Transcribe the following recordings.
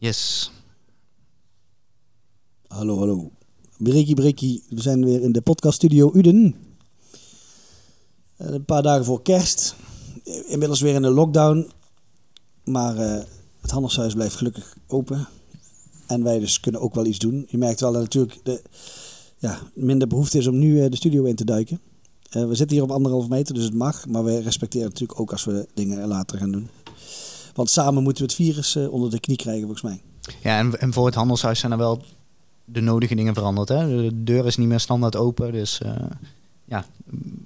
Yes. Hallo, hallo. Breekie, breekie. We zijn weer in de podcaststudio Uden. Eh, Een paar dagen voor kerst. Inmiddels weer in de lockdown. Maar eh, het handelshuis blijft gelukkig open. En wij dus kunnen ook wel iets doen. Je merkt wel dat natuurlijk de, ja, minder behoefte is om nu eh, de studio in te duiken. We zitten hier op anderhalve meter, dus het mag. Maar we respecteren natuurlijk ook als we dingen later gaan doen. Want samen moeten we het virus eh, onder de knie krijgen, volgens mij. Ja, en, en voor het handelshuis zijn er wel de nodige dingen veranderd. Hè? De deur is niet meer standaard open. Dus eh, ja,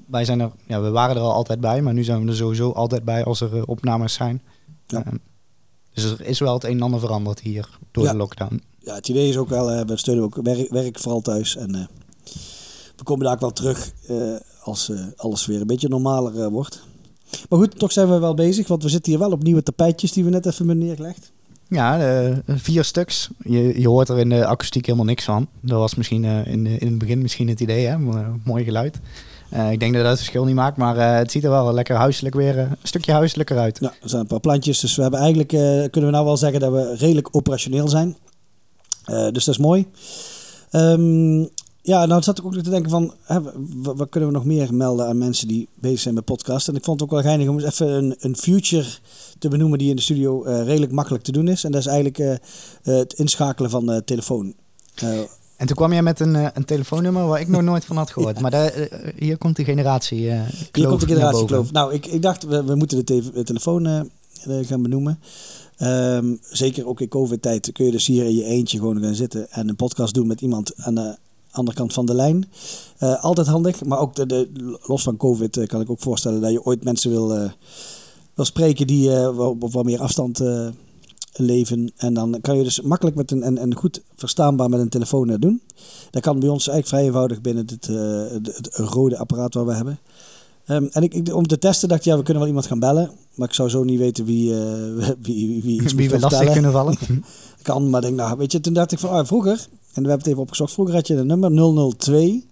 wij zijn er, ja, we waren er al altijd bij. Maar nu zijn we er sowieso altijd bij als er eh, opnames zijn. Ja. Eh, dus er is wel het een en ander veranderd hier door Ja. de lockdown. ja, het idee is ook wel, we steunen ook werk, werk vooral thuis. En we komen daar ook wel terug als alles weer een beetje normaler wordt. Maar goed, toch zijn we wel bezig, want we zitten hier wel op nieuwe tapijtjes die we net even hebben neergelegd. Ja, eh, vier stuks. Je, je hoort er in de akoestiek helemaal niks van. Dat was misschien eh, in, in het begin misschien het idee, hè? Mo- mooi geluid. Eh, ik denk dat dat het verschil niet maakt, maar eh, het ziet er wel lekker huiselijk weer, eh, een stukje huiselijker uit. Ja, er zijn een paar plantjes, dus we hebben eigenlijk, eh, kunnen we nou wel zeggen dat we redelijk operationeel zijn. Eh, dus dat is mooi. Ehm, ja, nou zat ik ook te denken van, hè, wat, wat kunnen we nog meer melden aan mensen die bezig zijn met podcast? En ik vond het ook wel geinig om eens even een, een future te benoemen die in de studio eh, redelijk makkelijk te doen is. En dat is eigenlijk eh, eh, het inschakelen van de telefoon. En toen kwam jij met een, een telefoonnummer waar ik nog nooit van had gehoord. Maar daar, hier komt de generatie Hier kloof komt de naar boven. generatiekloof. Nou, ik, ik dacht, we, we moeten de te- telefoon gaan benoemen. Ehm, zeker ook in COVID-tijd kun je dus hier in je eentje gewoon gaan zitten en een podcast doen met iemand aan de andere kant van de lijn. Eh, altijd handig, maar ook de, de, los van COVID eh, kan ik ook voorstellen dat je ooit mensen wil, eh, wil spreken die op wat meer afstand leven. En dan kan je dus makkelijk met een, en, en goed verstaanbaar met een telefoon eh, doen. Dat kan bij ons eigenlijk vrij eenvoudig binnen het, eh, het, het rode apparaat wat we hebben. Ehm, en ik, ik, om te testen dacht ik, ja, we kunnen wel iemand gaan bellen. Maar ik zou zo niet weten wie, wie, wie, wie iets Wie moet we lastig kunnen vallen. Kan, maar denk, nou, weet je, toen dacht ik van, ah, vroeger, en we hebben het even opgezocht, vroeger had je een nummer 002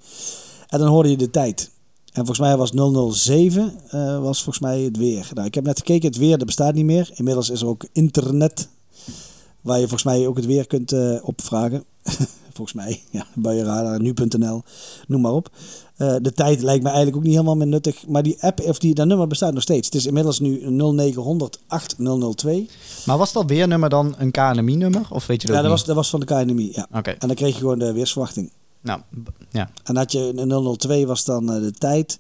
en dan hoorde je de tijd. En volgens mij was 007, eh, was volgens mij het weer. Nou, ik heb net gekeken, het weer, dat bestaat niet meer. Inmiddels is er ook internet, waar je volgens mij ook het weer kunt eh, opvragen. volgens mij, ja, buienradar, nu.nl, noem maar op. Eh, de tijd lijkt me eigenlijk ook niet helemaal meer nuttig. Maar die app, of die, dat nummer bestaat nog steeds. Het is inmiddels nu 0900 8002. Maar was dat weernummer dan een KNMI-nummer? Of weet je dat Ja, dat niet? was, dat was van de KNMI, ja. Oké, En dan kreeg je gewoon de weersverwachting. nou, ja. En had je een 002 was dan eh, de tijd.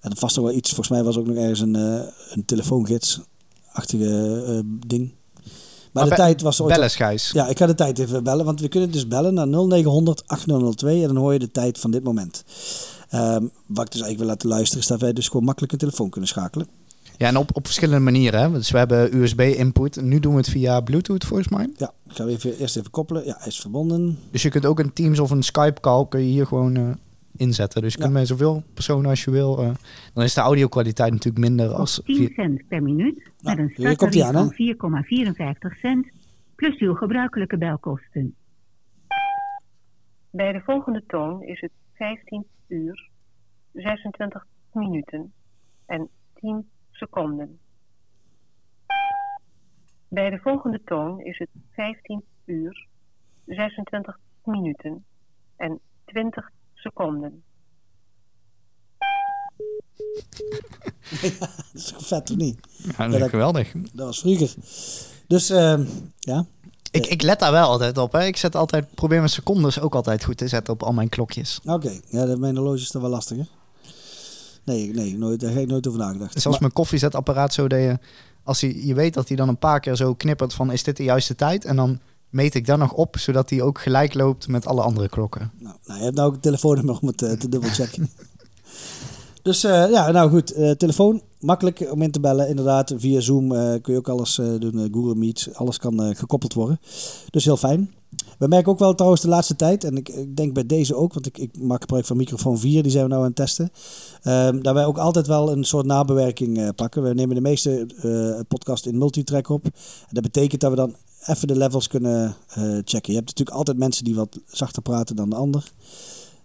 En dat was nog wel iets, volgens mij was ook nog ergens een, een telefoongids-achtige ding. Maar, de tijd was ooit... Bellen, Gijs. Ja, ik ga de tijd even bellen, want we kunnen dus bellen naar 0900 8002 en dan hoor je de tijd van dit moment. Ehm, wat ik dus eigenlijk wil laten luisteren is dat wij dus gewoon makkelijk een telefoon kunnen schakelen. Ja, en op, op verschillende manieren. Hè? Dus we hebben USB-input. Nu doen we het via Bluetooth volgens mij. Ja, ik ga even, eerst even koppelen. Ja, hij is verbonden. Dus je kunt ook een Teams of een Skype-call kun je hier gewoon eh, inzetten. Dus je kunt met zoveel personen als je wil. eh, dan is de audio-kwaliteit natuurlijk minder als... 10 via- cent per minuut Nou, met een starttarief van 4,54 cent plus uw gebruikelijke belkosten. Bij de volgende toon is het 15 uur, 26 minuten en 10 seconden. Bij de volgende toon is het 15 uur, 26 minuten en 20 seconden. Dat is vet of niet? Ja, dat- geweldig. Dat was vroeger. Dus ehm, ja, Ik, ik let daar wel altijd op. Hè. Ik zet altijd, probeer mijn secondes ook altijd goed te zetten op al mijn klokjes. oké. Ja, de- mijn horloge is dan wel lastiger. Nee, nee nooit, daar heb ik nooit over nagedacht. Zelfs Maar- mijn koffiezetapparaat zo dat je... Als hij, je weet dat hij dan een paar keer zo knippert van is dit de juiste tijd? En dan meet ik dan nog op, zodat hij ook gelijk loopt met alle andere klokken. Nou, nou, je hebt nou ook een telefoonnummer om het eh, te dubbelchecken. dus eh, ja, nou goed. eh, telefoon, makkelijk om in te bellen. Inderdaad, via Zoom kun je ook alles doen. Google Meet, alles kan gekoppeld worden. Dus heel fijn. We merken ook wel trouwens de laatste tijd, en ik, ik denk bij deze ook, want ik, ik maak gebruik van microfoon 4, die zijn we nou aan het testen. dat wij ook altijd wel een soort nabewerking eh, pakken. We nemen de meeste podcast in multitrack op. En dat betekent dat we dan even de levels kunnen eh, checken. Je hebt natuurlijk altijd mensen die wat zachter praten dan de ander.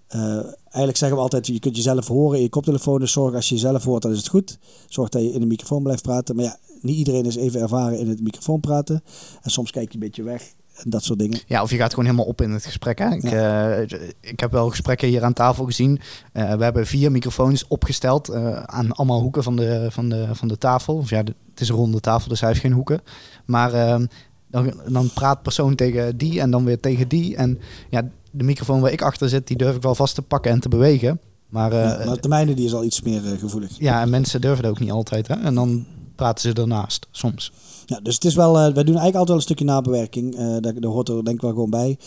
Eh, eigenlijk zeggen we altijd, je kunt jezelf horen in je koptelefoon. Dus zorg als je jezelf hoort, dan is het goed. Zorg dat je in de microfoon blijft praten. Maar ja, niet iedereen is even ervaren in het microfoon praten. En soms kijk je een beetje weg. en dat soort dingen. Ja, of je gaat gewoon helemaal op in het gesprek. Hè? Ik, eh, ik heb wel gesprekken hier aan tafel gezien. We hebben vier microfoons opgesteld aan allemaal hoeken van de, van de, van de tafel. Of ja, de- het is een ronde tafel, dus hij heeft geen hoeken. Maar ehm, dan, dan praat persoon tegen die en dan weer tegen die. En ja, de microfoon waar ik achter zit, die durf ik wel vast te pakken en te bewegen. Maar, eh, Ja, maar de mijne die is al iets meer eh, gevoelig. ja, en mensen durven dat ook niet altijd. Hè? En dan praten ze ernaast, soms. Ja, dus het is wel, eh, wij doen eigenlijk altijd wel een stukje nabewerking. eh daar, daar hoort er denk ik wel gewoon bij.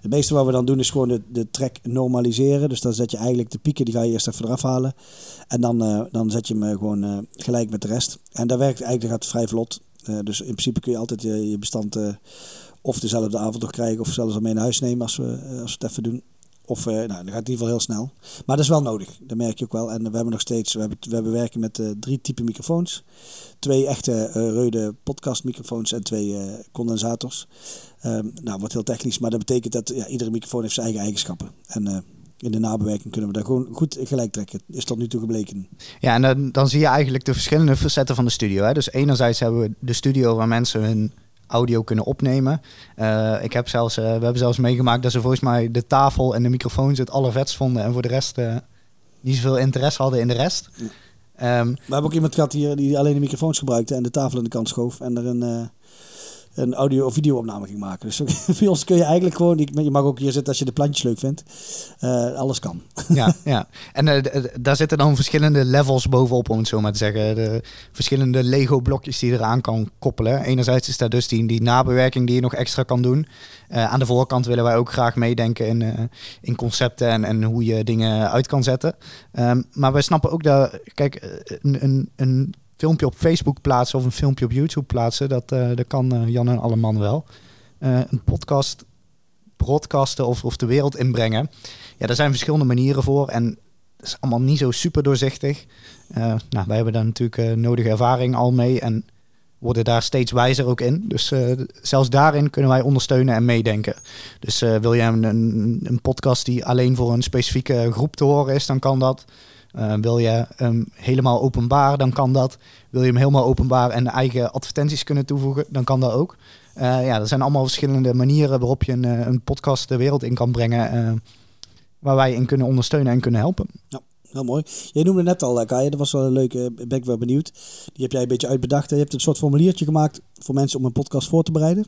Het meeste wat we dan doen is gewoon de, de track normaliseren. Dus dan zet je eigenlijk de pieken, die ga je eerst even eraf halen. En dan, dan zet je hem gewoon gelijk met de rest. En dat werkt eigenlijk, dat gaat vrij vlot. Eh, dus in principe kun je altijd je, bestand eh, of dezelfde avond nog krijgen of zelfs al mee naar huis nemen als we, eh, als we het even doen. Of nou, dan gaat in ieder geval heel snel. Maar dat is wel nodig, dat merk je ook wel. En we hebben nog steeds, we hebben, we hebben werken met drie typen microfoons. Twee echte eh Reude podcastmicrofoons en twee condensators. Ehm, nou, wordt heel technisch, maar dat betekent dat ja, iedere microfoon heeft zijn eigen eigenschappen. En in de nabewerking kunnen we daar gewoon goed gelijk trekken. Is tot nu toe gebleken. Ja, en dan, dan zie je eigenlijk de verschillende facetten van de studio. Hè? Dus enerzijds hebben we de studio waar mensen hun audio kunnen opnemen. Eh, ik heb zelfs, eh, we hebben zelfs meegemaakt dat ze volgens mij de tafel en de microfoons het allervetst vonden. En voor de rest eh, niet zoveel interesse hadden in de rest. Ja. Ehm, We hebben ook iemand gehad hier die alleen de microfoons gebruikte en de tafel in de kant schoof en er een, een audio- of video-opname ging maken. Dus bij ons kun je eigenlijk gewoon, je mag ook hier zitten als je de plantjes leuk vindt. Eh, alles kan. ja, ja. En eh, daar zitten dan verschillende levels bovenop, om het zo maar te zeggen. De verschillende Lego-blokjes die je eraan kan koppelen. Enerzijds is daar dus die, die nabewerking die je nog extra kan doen. Eh, aan de voorkant willen wij ook graag meedenken in, in concepten en, en hoe je dingen uit kan zetten. Ehm, maar wij snappen ook dat, kijk, een, een, een filmpje op Facebook plaatsen of een filmpje op YouTube plaatsen, dat, eh, dat kan eh, Jan en Alleman wel. Eh, een podcast broadcasten of, of de wereld inbrengen. Ja, daar zijn verschillende manieren voor en dat is allemaal niet zo super doorzichtig. Eh, nou, wij hebben daar natuurlijk nodige ervaring al mee en worden daar steeds wijzer ook in. Dus zelfs daarin kunnen wij ondersteunen en meedenken. Dus wil je een, een podcast die alleen voor een specifieke groep te horen is, dan kan dat. Eh, wil je hem helemaal openbaar, dan kan dat. Wil je hem helemaal openbaar en eigen advertenties kunnen toevoegen, dan kan dat ook. Eh, ja, er zijn allemaal verschillende manieren waarop je een, eh, een podcast de wereld in kan brengen. waar wij in kunnen ondersteunen en kunnen helpen. Heel mooi. Jij noemde net al, Kai, dat was wel een leuke, ben ik wel benieuwd. Die heb jij een beetje uitbedacht. Je hebt een soort formuliertje gemaakt voor mensen om een podcast voor te bereiden.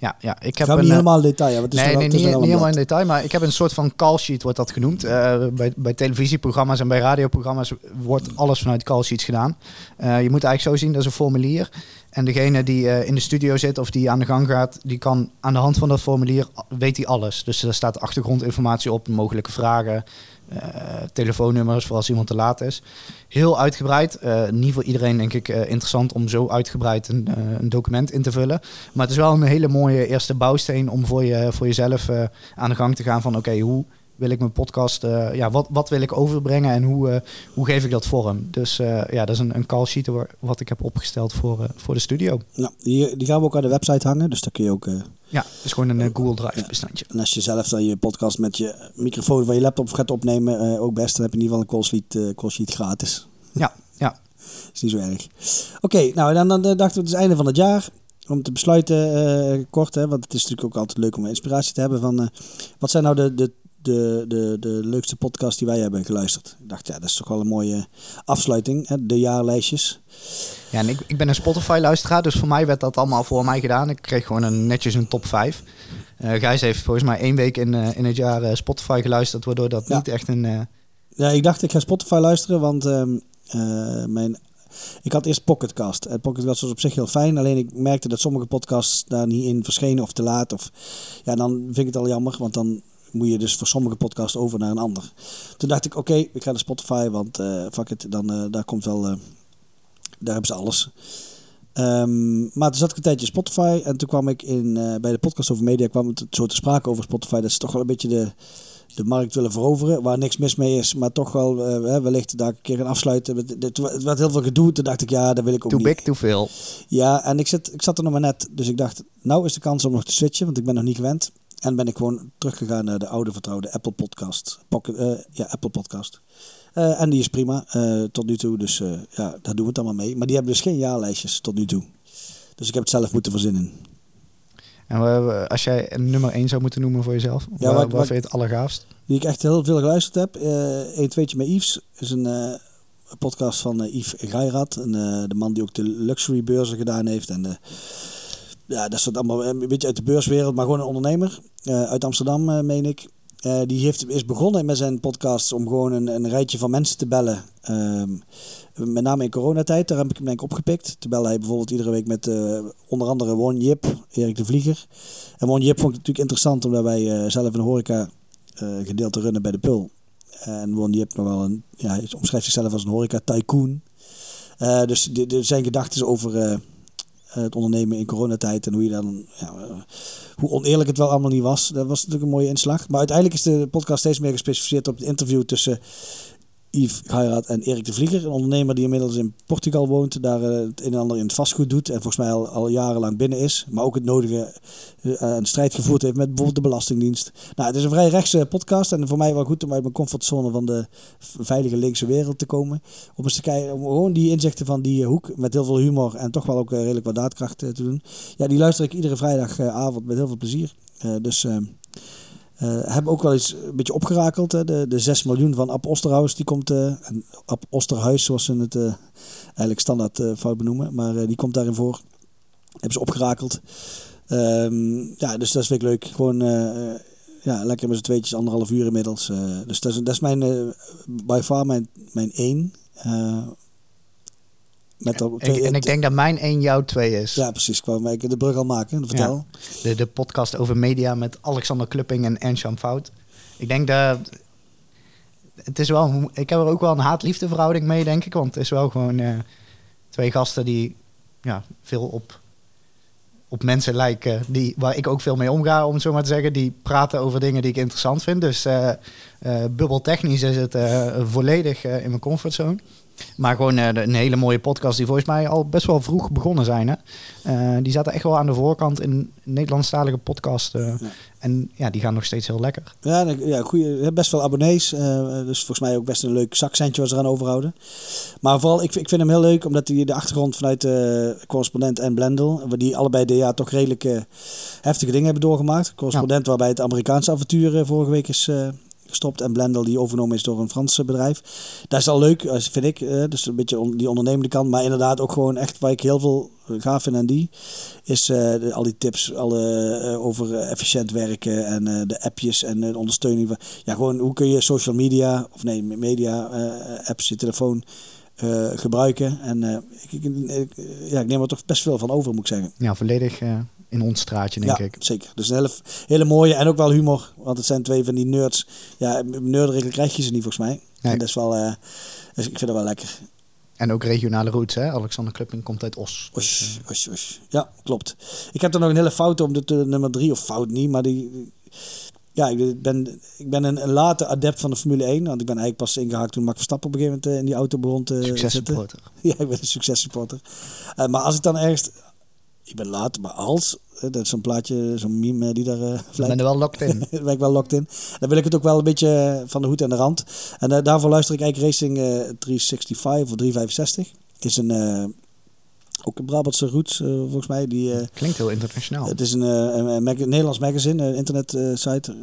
Ja, ja ik heb een, niet eh, helemaal in detail, want het is nee, nee, niet, niet helemaal in detail, maar ik heb een soort van call sheet, wordt dat genoemd. Eh, bij, bij televisieprogramma's en bij radioprogramma's wordt alles vanuit call sheets gedaan. Eh, je moet eigenlijk zo zien, dat is een formulier. En degene die in de studio zit of die aan de gang gaat, die kan aan de hand van dat formulier, weet hij alles. Dus er staat achtergrondinformatie op, mogelijke vragen, eh, telefoonnummers voor als iemand te laat is. Heel uitgebreid. eh, niet voor iedereen denk ik eh, interessant om zo uitgebreid een, een document in te vullen. Maar het is wel een hele mooie eerste bouwsteen om voor, je, voor jezelf aan de gang te gaan van oké, hoe wil ik mijn podcast, ja, wat, wat wil ik overbrengen en hoe, hoe geef ik dat vorm? Dus ja, dat is een, een call sheet wat ik heb opgesteld voor, voor de studio. Nou, die, die gaan we ook aan de website hangen, dus daar kun je ook... Ja, het is gewoon een eh, Google Drive bestandje. En als je zelf dan je podcast met je microfoon van je laptop gaat opnemen, eh, ook best, dan heb je in ieder geval een call sheet, eh, call sheet gratis. Ja, ja. Is niet zo erg. Oké, nou dan, dan dachten we het is einde van het jaar. Om te besluiten, kort, hè, want het is natuurlijk ook altijd leuk om inspiratie te hebben van... wat zijn nou de, de, de, de, de leukste podcasts die wij hebben geluisterd? Ik dacht, ja, dat is toch wel een mooie afsluiting, hè, de jaarlijstjes. Ja, en ik, ik ben een Spotify-luisteraar, dus voor mij werd dat allemaal voor mij gedaan. Ik kreeg gewoon een, netjes een top 5. Eh Gijs heeft volgens mij één week in, eh, in het jaar eh, Spotify geluisterd, waardoor dat Ja. niet echt een... Ja, ik dacht ik ga Spotify luisteren, want ehm, eh, mijn, ik had eerst Pocketcast. En Pocketcast was op zich heel fijn, alleen ik merkte dat sommige podcasts daar niet in verschenen of te laat. Of, ja, dan vind ik het al jammer, want dan moet je dus voor sommige podcasts over naar een ander. Toen dacht ik, oké, ik ga naar Spotify, want eh fuck it, dan, eh, daar komt wel, eh, daar hebben ze alles. Ehm, maar toen zat ik een tijdje in Spotify en toen kwam ik in, bij de podcast over media kwam het zo te sprake over Spotify. Dat is toch wel een beetje de, de markt willen veroveren, waar niks mis mee is, maar toch wel wellicht daar een keer gaan afsluiten. Het, werd heel veel gedoe, toen dacht ik, ja, dat wil ik ook too niet. big, too veel. Ja, en ik, zit, ik zat er nog maar net, dus ik dacht, nou is de kans om nog te switchen, want ik ben nog niet gewend. En ben ik gewoon teruggegaan naar de oude vertrouwde Apple Podcast. Pocket, eh, ja, Apple Podcast. Eh, en die is prima eh, tot nu toe, dus ja, daar doen we het allemaal mee. Maar die hebben dus geen jaarlijstjes tot nu toe. Dus ik heb het zelf moeten verzinnen. En als jij een nummer 1 zou moeten noemen voor jezelf, Ja, waar, vind je het allergaafst? Die ik echt heel veel geluisterd heb. Eén tweetje met Yves. is een podcast van Yves Geirat. En, de man die ook de luxury beurzen gedaan heeft. En de, ja, dat is allemaal een beetje uit de beurswereld. Maar gewoon een ondernemer. eh, uit Amsterdam, eh, meen ik. Eh, die heeft, is begonnen met zijn podcast om gewoon een, een rijtje van mensen te bellen. Ehm, met name in coronatijd, daar heb ik hem denk ik opgepikt. Terwijl hij bijvoorbeeld iedere week met eh, onder andere Won Jip, Erik de Vlieger. En Won Jip vond ik natuurlijk interessant omdat wij eh, zelf een horeca eh, gedeelte runnen bij de Pul. En Won Jip nog wel een, ja, hij omschrijft zichzelf als een horeca tycoon. Eh, dus de, zijn gedachten over eh, het ondernemen in coronatijd en hoe je dan, ja, eh, hoe oneerlijk het wel allemaal niet was. Dat was natuurlijk een mooie inslag. Maar uiteindelijk is de podcast steeds meer gespecificeerd op het interview tussen Yves Geirat en Erik de Vlieger. Een ondernemer die inmiddels in Portugal woont. Daar eh, het een en ander in het vastgoed doet. En volgens mij al, al jarenlang binnen is. Maar ook het nodige eh, aan strijd gevoerd heeft met bijvoorbeeld de Belastingdienst. Nou, het is een vrij rechtse podcast. En voor mij wel goed om uit mijn comfortzone van de veilige linkse wereld te komen. Om eens te kijken, om gewoon die inzichten van die eh, hoek met heel veel humor. En toch wel ook eh, redelijk wat daadkracht eh, te doen. Ja, die luister ik iedere vrijdagavond met heel veel plezier. Eh, dus... eh, hebben ook wel eens een beetje opgerakeld. Hè? De, de 6 miljoen van Ab Osterhaus, die komt... eh Ab Osterhuis, zoals ze het eh, eigenlijk standaard fout benoemen. Maar die komt daarin voor. Hebben ze opgerakeld. Ehm, ja, dus dat is weer leuk. Gewoon ja, lekker met z'n tweetjes, anderhalf uur inmiddels. Dus dat is, dat is mijn, eh, by far mijn, mijn één. Met en ik denk dat mijn 1 jouw 2 is. Ja, precies. Ik wou ik de brug al maken. Vertel. De, de podcast over media met Alexander Klupping en Ernst-Jan Fout. Ik denk dat... Het is wel... Ik heb er ook wel een haat-liefde verhouding mee, denk ik. Want het is wel gewoon eh, twee gasten die ja, veel op, op mensen lijken. Die, waar ik ook veel mee omga, om het zo maar te zeggen. Die praten over dingen die ik interessant vind. Dus eh eh, bubbeltechnisch is het volledig in mijn comfortzone. Maar gewoon eh, een hele mooie podcast die volgens mij al best wel vroeg begonnen zijn. Hè? Eh, die zaten echt wel aan de voorkant in Nederlandstalige podcast. eh, Ja. En ja, die gaan nog steeds heel lekker. Ja, ja goeie, best veel abonnees. dus volgens mij ook best een leuk zakcentje wat ze eraan overhouden. Maar vooral, ik, ik vind hem heel leuk omdat hij de achtergrond vanuit correspondent en Blendel, die allebei de jaar toch redelijk heftige dingen hebben doorgemaakt. Correspondent waarbij het Amerikaanse avontuur vorige week is gestopt en Blendel die overgenomen is door een Frans bedrijf. Dat is al leuk, eh, vind ik. eh, dus een beetje on- die ondernemende kant. Maar inderdaad ook gewoon echt waar ik heel veel gaaf vind aan die, is de- al die tips alle, over efficiënt werken en de appjes en de ondersteuning van. Ja, gewoon hoe kun je social media of nee, media apps, je telefoon gebruiken. En ik, ik, ja, ik neem er toch best veel van over, moet ik zeggen. Ja, volledig in ons straatje, denk ja, ik. zeker. Dus een hele, hele mooie en ook wel humor. Want het zijn twee van die nerds. Ja, nerderig krijg je ze niet volgens mij. Nee. En dat is wel, eh, dus ik vind dat wel lekker. En ook regionale roots, hè? Alexander Klupping komt uit Os. Osh. Ja, klopt. Ik heb er nog een hele fout om de, nummer drie, of fout niet, maar die... Ja, ik ben, ik ben een, een late adept van de Formule 1. Want ik ben eigenlijk pas ingehaakt toen Max Verstappen op een gegeven moment eh, in die auto begon te zitten. Successupporter. Ja, ik ben een successupporter. Uh, maar als ik dan ergens... Ik ben laat, maar als... eh, dat is zo'n plaatje, zo'n meme eh, die daar uh, Ik ben er wel locked in. daar ben ik wel locked in. Dan wil ik het ook wel een beetje van de hoed en de rand. En uh, daarvoor luister ik eigenlijk Racing uh, 365 of 365. Is een... Uh, ook een Brabantse roots, volgens mij. Die, Klinkt heel internationaal. Het is een, een mag Nederlands magazine, een internetsite,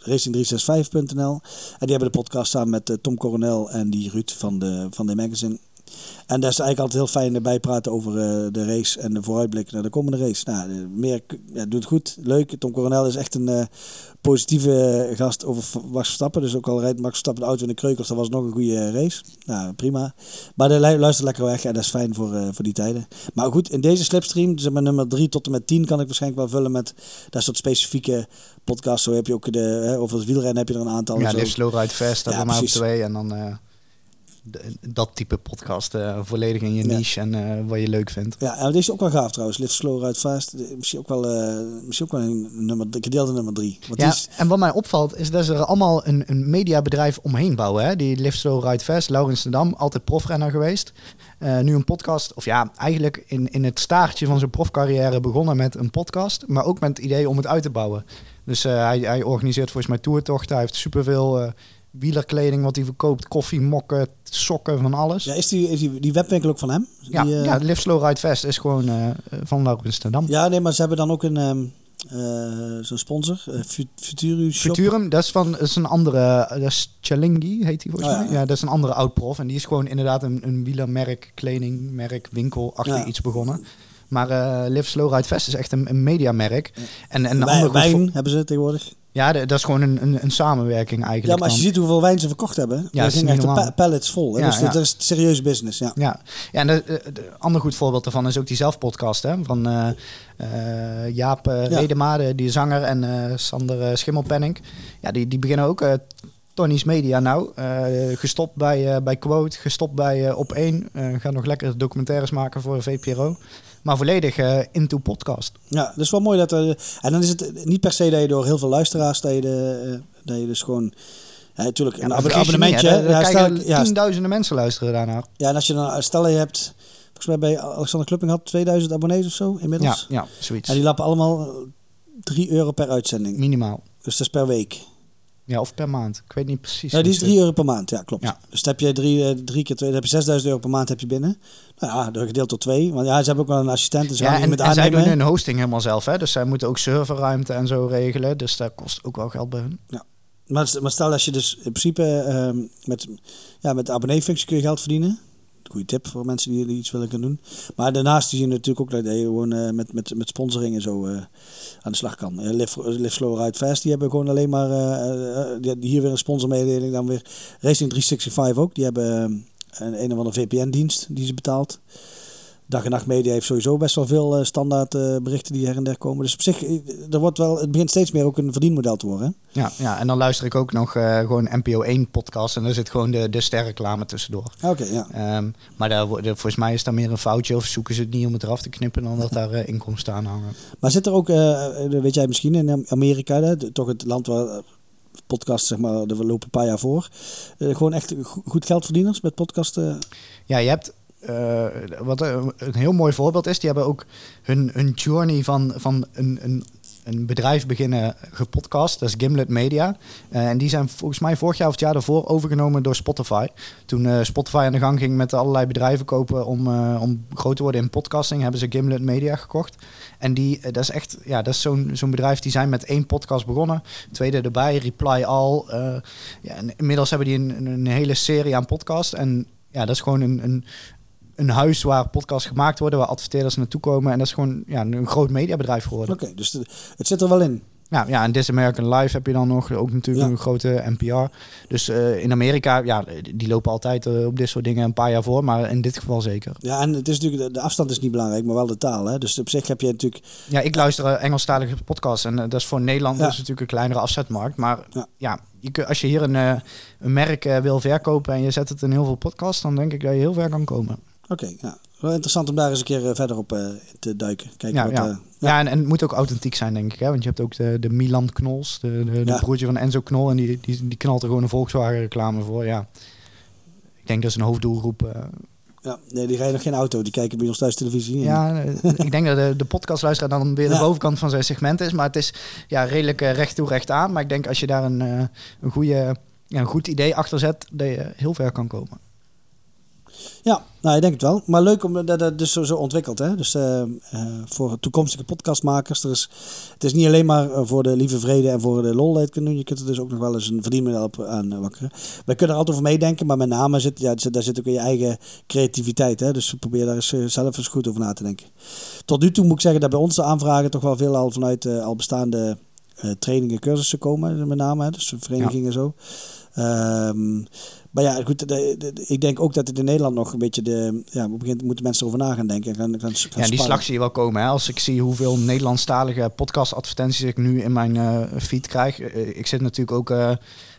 racing365.nl. En die hebben de podcast samen met Tom Coronel en die Ruud van de, van de magazine. En daar is eigenlijk altijd heel fijn bijpraten over uh, de race en de vooruitblik naar de komende race. Nou, meer ja, doet het goed, leuk. Tom Coronel is echt een uh, positieve gast over Max Verstappen. Dus ook al rijdt Max Verstappen de auto in de kreukels, dan was nog een goede race. Nou, prima. Maar de luistert lekker weg en dat is fijn voor, uh, voor die tijden. Maar goed, in deze slipstream, zeg maar nummer 3 tot en met 10, kan ik waarschijnlijk wel vullen met dat soort specifieke podcasts. Zo heb je ook de, hè, over het wielrennen heb je er een aantal. Ja. Live Slow Ride Fast, dat ja, maar op twee en dan... Uh dat type podcast uh, volledig in je niche ja. en uh, wat je leuk vindt. Ja, en dit is ook wel gaaf trouwens. Live Slow Ride Fast. Misschien ook wel, uh, misschien ook wel een nummer, gedeelte nummer drie. Want ja, is... en wat mij opvalt is dat ze er allemaal een, een mediabedrijf omheen bouwen. Hè? Die Live Slow Ride Fast, Laurens de Dam, altijd profrenner geweest. Nu een podcast, of ja, eigenlijk in, in het staartje van zijn profcarrière begonnen met een podcast. Maar ook met het idee om het uit te bouwen. Dus hij, hij organiseert volgens mij toertochten. Hij heeft superveel wielerkleding wat hij verkoopt. Koffie, mokken, sokken, van alles. Ja, Ja, is die, is die, die webwinkel ook van hem? ja, Die, eh, Live Slow Ride Fest is gewoon eh, van Laurens ten Dam. ja, nee, maar ze hebben dan ook een ehm, eh, zo'n sponsor, eh, Fut- Futuru Shop. Futurum, dat is van dat is een andere, dat is Chalingi heet die volgens Oh, ja, mij. ja. Ja, dat is een andere oud-prof. En die is gewoon inderdaad een, een wielermerk, kledingmerk, winkel, achter Ja. iets begonnen. Maar eh Live Slow Ride Fest is echt een, een mediamerk. En, en de andere wijn hebben ze tegenwoordig. Ja, de- dat is gewoon een, een, een samenwerking Ja, eigenlijk. maar als je dan. ziet hoeveel wijn ze verkocht hebben, Ja, ja, dat echt de normaal. pallets vol. Hè? Ja, dus ja. dat is serieus business, ja. Ja, ja en de ander goed voorbeeld daarvan is ook die zelfpodcast hè, van eh, eh, Jaap Ja. Redemade, die zanger, en Sander Schimmelpenning. Ja, die, die beginnen ook Tony's Media nou. gestopt bij, bij Quote, gestopt bij eh, Op 1. eh gaan nog lekker documentaires maken voor VPRO. Maar volledig eh, into podcast. Ja, dat is wel mooi dat er... En dan is het niet per se dat je door heel veel luisteraars, dat je, de, eh, dat je dus gewoon... Ja, natuurlijk, Ja, een niet, abonnementje. daar ja, stel, ja, tienduizenden mensen luisteren daarnaar. ja, en als je dan, stel je hebt, volgens mij bij Alexander Klupping had 2000 abonnees of zo Ja, inmiddels. ja, zoiets. En die lappen allemaal 3 euro per uitzending. Minimaal. Dus dat is per week. Ja, of per maand. Ik weet niet precies. Ja, die is hoe 3 euro per maand, ja, klopt. Ja. Dus dan heb je drie, eh, drie keer twee, dan heb je 6000 euro per maand heb je binnen. Nou ja, door gedeeld door twee. Want ja, ze hebben ook wel een assistent. Dus Ja, en, met en zij doen hun hosting helemaal zelf. Hè? Dus zij moeten ook serverruimte en zo regelen. Dus dat kost ook wel geld bij hun. Maar, maar stel als je dus in principe ehm, met, ja, met de abonneefunctie kun je geld verdienen. Goeie tip voor mensen die, die iets willen gaan doen. Maar daarnaast zie je natuurlijk ook dat je gewoon eh, met, met, met sponsoring en zo eh, aan de slag kan. Eh, Live, Slow Ride Fast, die hebben gewoon alleen maar... die, hier weer een sponsormededeling. Dan weer Racing 365 ook. Die hebben een, een of andere VPN-dienst die ze betaalt. Dag en Nacht Media heeft sowieso best wel veel eh, standaard eh, berichten die her en der komen. Dus op zich, eh, er wordt wel, het begint steeds meer ook een verdienmodel te worden. hè? Ja, ja, en dan luister ik ook nog gewoon NPO 1 podcast. En daar zit gewoon de, de sterreclame tussendoor. Ah, Oké, ja. Ehm, maar daar, wordt- volgens mij is daar meer een foutje. Of zoeken ze het niet om het eraf te knippen dan dat daar inkomsten aan hangen. Maar zit er ook, weet jij misschien, in Amerika, hè, de- toch het land waar podcasts, zeg maar, er lopen een paar jaar voor, gewoon echt go- goed geldverdieners met podcasten? Ja, je hebt... eh, wat een heel mooi voorbeeld is, die hebben ook hun, hun journey van, van een, een, een bedrijf beginnen gepodcast. Dat is Gimlet Media. Eh, en die zijn volgens mij vorig jaar of het jaar daarvoor overgenomen door Spotify. Toen eh, Spotify aan de gang ging met allerlei bedrijven kopen om, om groot te worden in podcasting, hebben ze Gimlet Media gekocht. En die, dat is echt, ja, dat is zo'n zo'n bedrijf die zijn met één podcast begonnen. Tweede erbij, Reply All. ja, inmiddels hebben die een, een hele serie aan podcasts. En ja, dat is gewoon een, een, een huis waar podcasts gemaakt worden, waar adverteerders naartoe komen. En dat is gewoon ja, een groot mediabedrijf geworden. Oké, dus de- het zit er wel in. Ja, ja, en This American Life heb je dan nog, ook natuurlijk Ja. een grote NPR. Dus eh, in Amerika, ja, die lopen altijd eh, op dit soort dingen een paar jaar voor, maar in dit geval zeker. Ja, en het is natuurlijk, de, afstand is niet belangrijk, maar wel de taal. Hè? Dus op zich heb je natuurlijk, Ja, ik luister eh, Engelstalige podcasts en dat is voor Nederland Ja. dus natuurlijk een kleinere afzetmarkt. Maar Ja. ja, je kun, als je hier een, een merk wil verkopen en je zet het in heel veel podcasts, dan denk ik dat je heel ver kan komen. Oké, ja. Wel interessant om daar eens een keer eh, verder op eh, te duiken. Kijken Ja, wat, ja. eh, Ja, en, en het moet ook authentiek zijn, denk ik. Hè? Want je hebt ook de, de Milan Knols, de, de, de Ja. broertje van Enzo Knol. En die, die, die knalt er gewoon een Volkswagen reclame voor. Ja. Ik denk dat is een hoofddoelgroep. ja, nee, die rijden nog geen auto, die kijken bij ons thuis televisie. Ja, ik denk dat de, de podcastluisteraar dan weer de Ja. bovenkant van zijn segment is. Maar het is ja, redelijk recht toe, recht aan. Maar ik denk als je daar een, een, goede, ja, een goed idee achter zet, dat je heel ver kan komen. Ja, nou, ik denk het wel. Maar leuk om dat het dus zo, zo ontwikkelt. Hè? Dus eh, eh, voor toekomstige podcastmakers. Er is, het is niet alleen maar eh, voor de lieve vrede en voor de lol dat je het kunt doen. Je kunt er dus ook nog wel eens een verdienmodel op aan eh, wakkeren. Wij kunnen er altijd over meedenken, maar met name zit, ja, daar zit ook in je eigen creativiteit. Hè? Dus probeer daar eens, eh, zelf eens goed over na te denken. Tot nu toe moet ik zeggen dat bij ons de aanvragen toch wel veel al vanuit eh, al bestaande eh, trainingen, cursussen komen. Met name, hè? dus verenigingen en zo. Ehm, maar ja, goed, de- de- de- ik denk ook dat het in Nederland nog een beetje de... Ja, op een gegeven moment moeten mensen erover na gaan denken. En gaan, gaan, gaan Ja, die sparren. slag zie je wel komen. Hè? Als ik zie hoeveel Nederlandstalige podcastadvertenties ik nu in mijn eh, feed krijg. Eh, ik zit natuurlijk ook eh,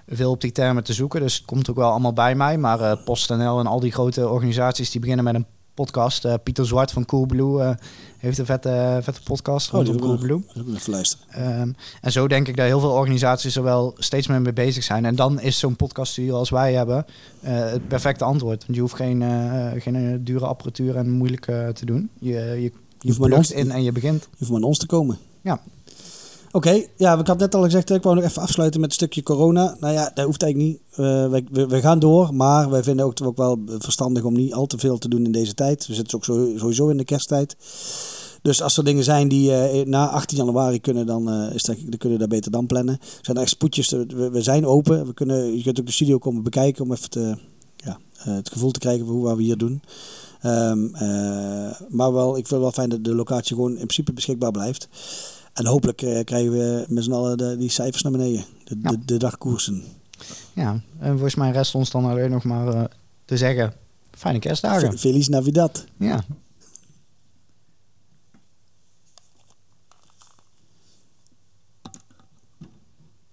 veel op die termen te zoeken. Dus het komt ook wel allemaal bij mij. Maar PostNL en al die grote organisaties die beginnen met een podcast. Eh, Pieter Zwart van Coolblue eh heeft een vette, vette podcast Oh, ik Coolblue. wil ik. Ehm, en zo denk ik dat heel veel organisaties er wel steeds meer mee bezig zijn. En dan is zo'n podcaststudio als wij hebben eh, het perfecte antwoord. Want je hoeft geen, geen dure apparatuur en moeilijk te doen. Je, je, je hoeft maar ons- in en je begint. Je hoeft maar naar ons te komen. Ja. Oké, ja, ik had net al gezegd, ik wou nog even afsluiten met een stukje corona. Nou ja, dat hoeft eigenlijk niet. Uh, we, we, gaan door, maar wij vinden ook, ook wel verstandig om niet al te veel te doen in deze tijd. We zitten ook sowieso in de kersttijd. Dus als er dingen zijn die uh, na 18 januari kunnen, dan, uh, is dat, kunnen we daar beter dan plannen. Er zijn echt spoedjes, we, zijn open. We kunnen, je kunt ook de studio komen bekijken om even ja, het gevoel te krijgen van hoe wat we hier doen. Um, maar wel, ik vind wel fijn dat de locatie gewoon in principe beschikbaar blijft. En hopelijk uh, krijgen we met z'n allen de, die cijfers naar beneden. De, ja. de, de, dagkoersen. Ja, en volgens mij rest ons dan alleen nog maar uh, te zeggen... Fijne kerstdagen. Feliz Navidad. Ja.